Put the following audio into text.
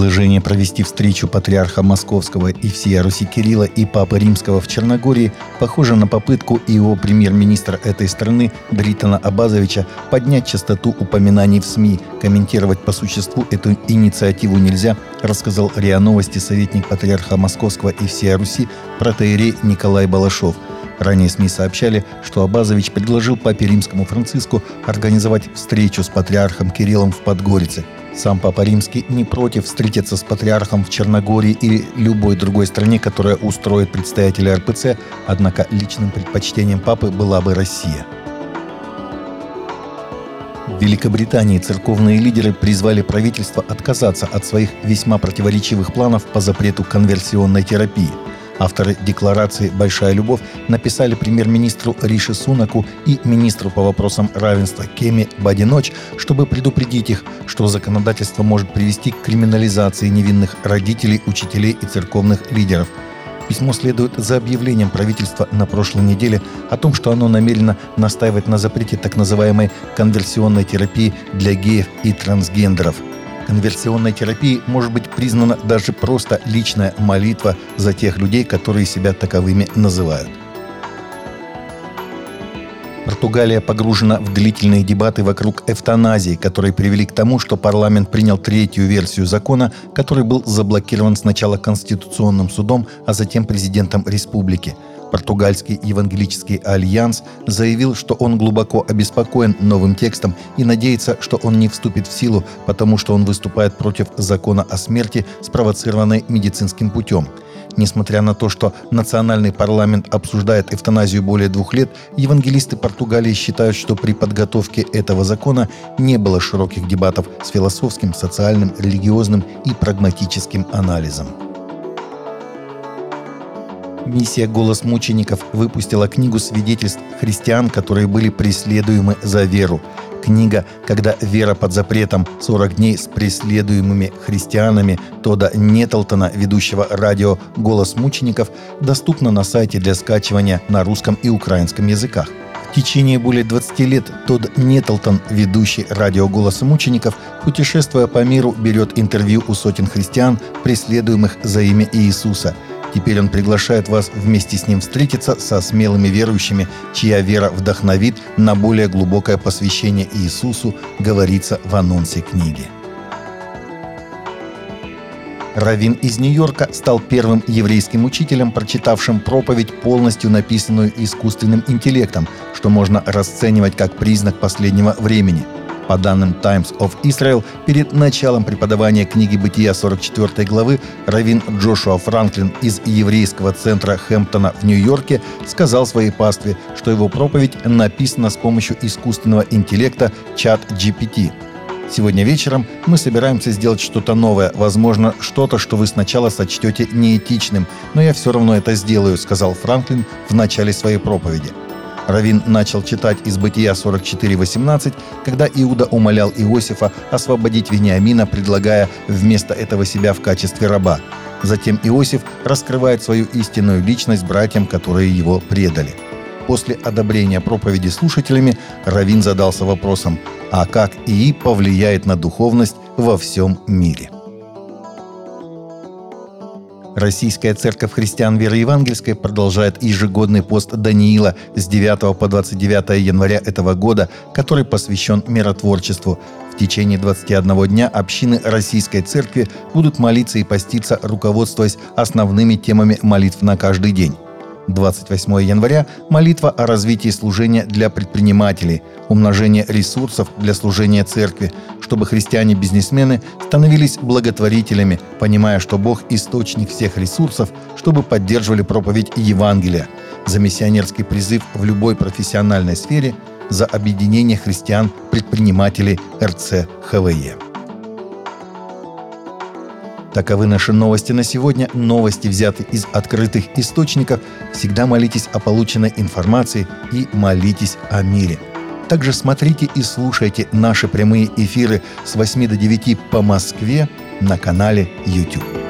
Предложение провести встречу патриарха Московского и всея Руси Кирилла и Папы Римского в Черногории похоже на попытку его премьер-министра этой страны Дритана Абазовича поднять частоту упоминаний в СМИ. Комментировать по существу эту инициативу нельзя, рассказал РИА Новости советник патриарха Московского и всея Руси протеерей Николай Балашов – Ранее СМИ сообщали, что Абазович предложил папе римскому Франциску организовать встречу с патриархом Кириллом в Подгорице. Сам Папа Римский не против встретиться с патриархом в Черногории или любой другой стране, которая устроит представителя РПЦ, однако личным предпочтением Папы была бы Россия. В Великобритании церковные лидеры призвали правительство отказаться от своих весьма противоречивых планов по запрету конверсионной терапии – Авторы декларации «Большая любовь» написали премьер-министру Риши Сунаку и министру по вопросам равенства Кеми Бадиноч, чтобы предупредить их, что законодательство может привести к криминализации невинных родителей, учителей и церковных лидеров. Письмо следует за объявлением правительства на прошлой неделе о том, что оно намерено настаивать на запрете так называемой конверсионной терапии для геев и трансгендеров – конверсионной терапии может быть признана даже просто личная молитва за тех людей, которые себя таковыми называют. Португалия погружена в длительные дебаты вокруг эвтаназии, которые привели к тому, что парламент принял третью версию закона, который был заблокирован сначала Конституционным судом, а затем президентом республики – Португальский евангелический альянс заявил, что он глубоко обеспокоен новым текстом и надеется, что он не вступит в силу, потому что он выступает против закона о смерти, спровоцированной медицинским путем. Несмотря на то, что национальный парламент обсуждает эвтаназию более двух лет, евангелисты Португалии считают, что при подготовке этого закона не было широких дебатов с философским, социальным, религиозным и прагматическим анализом. Миссия «Голос мучеников» выпустила книгу свидетельств христиан, которые были преследуемы за веру. Книга «Когда вера под запретом. 40 дней с преследуемыми христианами» Тода Нетлтона, ведущего радио «Голос мучеников», доступна на сайте для скачивания на русском и украинском языках. В течение более 20 лет Тодд Нетлтон, ведущий радио «Голоса мучеников», путешествуя по миру, берет интервью у сотен христиан, преследуемых за имя Иисуса – Теперь он приглашает вас вместе с ним встретиться со смелыми верующими, чья вера вдохновит на более глубокое посвящение Иисусу, говорится в анонсе книги. Равин из Нью-Йорка стал первым еврейским учителем, прочитавшим проповедь, полностью написанную искусственным интеллектом, что можно расценивать как признак последнего времени – по данным Times of Israel, перед началом преподавания книги «Бытия» 44 главы Равин Джошуа Франклин из еврейского центра Хэмптона в Нью-Йорке сказал своей пастве, что его проповедь написана с помощью искусственного интеллекта чат GPT. Сегодня вечером мы собираемся сделать что-то новое, возможно, что-то, что вы сначала сочтете неэтичным, но я все равно это сделаю, сказал Франклин в начале своей проповеди. Равин начал читать из Бытия 44.18, когда Иуда умолял Иосифа освободить Вениамина, предлагая вместо этого себя в качестве раба. Затем Иосиф раскрывает свою истинную личность братьям, которые его предали. После одобрения проповеди слушателями Равин задался вопросом, а как ИИ повлияет на духовность во всем мире – Российская церковь христиан веры евангельской продолжает ежегодный пост Даниила с 9 по 29 января этого года, который посвящен миротворчеству. В течение 21 дня общины Российской церкви будут молиться и поститься, руководствуясь основными темами молитв на каждый день. 28 января – молитва о развитии служения для предпринимателей, умножение ресурсов для служения церкви, чтобы христиане-бизнесмены становились благотворителями, понимая, что Бог – источник всех ресурсов, чтобы поддерживали проповедь Евангелия, за миссионерский призыв в любой профессиональной сфере, за объединение христиан-предпринимателей РЦ ХВЕ. Таковы наши новости на сегодня. Новости взяты из открытых источников. Всегда молитесь о полученной информации и молитесь о мире. Также смотрите и слушайте наши прямые эфиры с 8 до 9 по Москве на канале YouTube.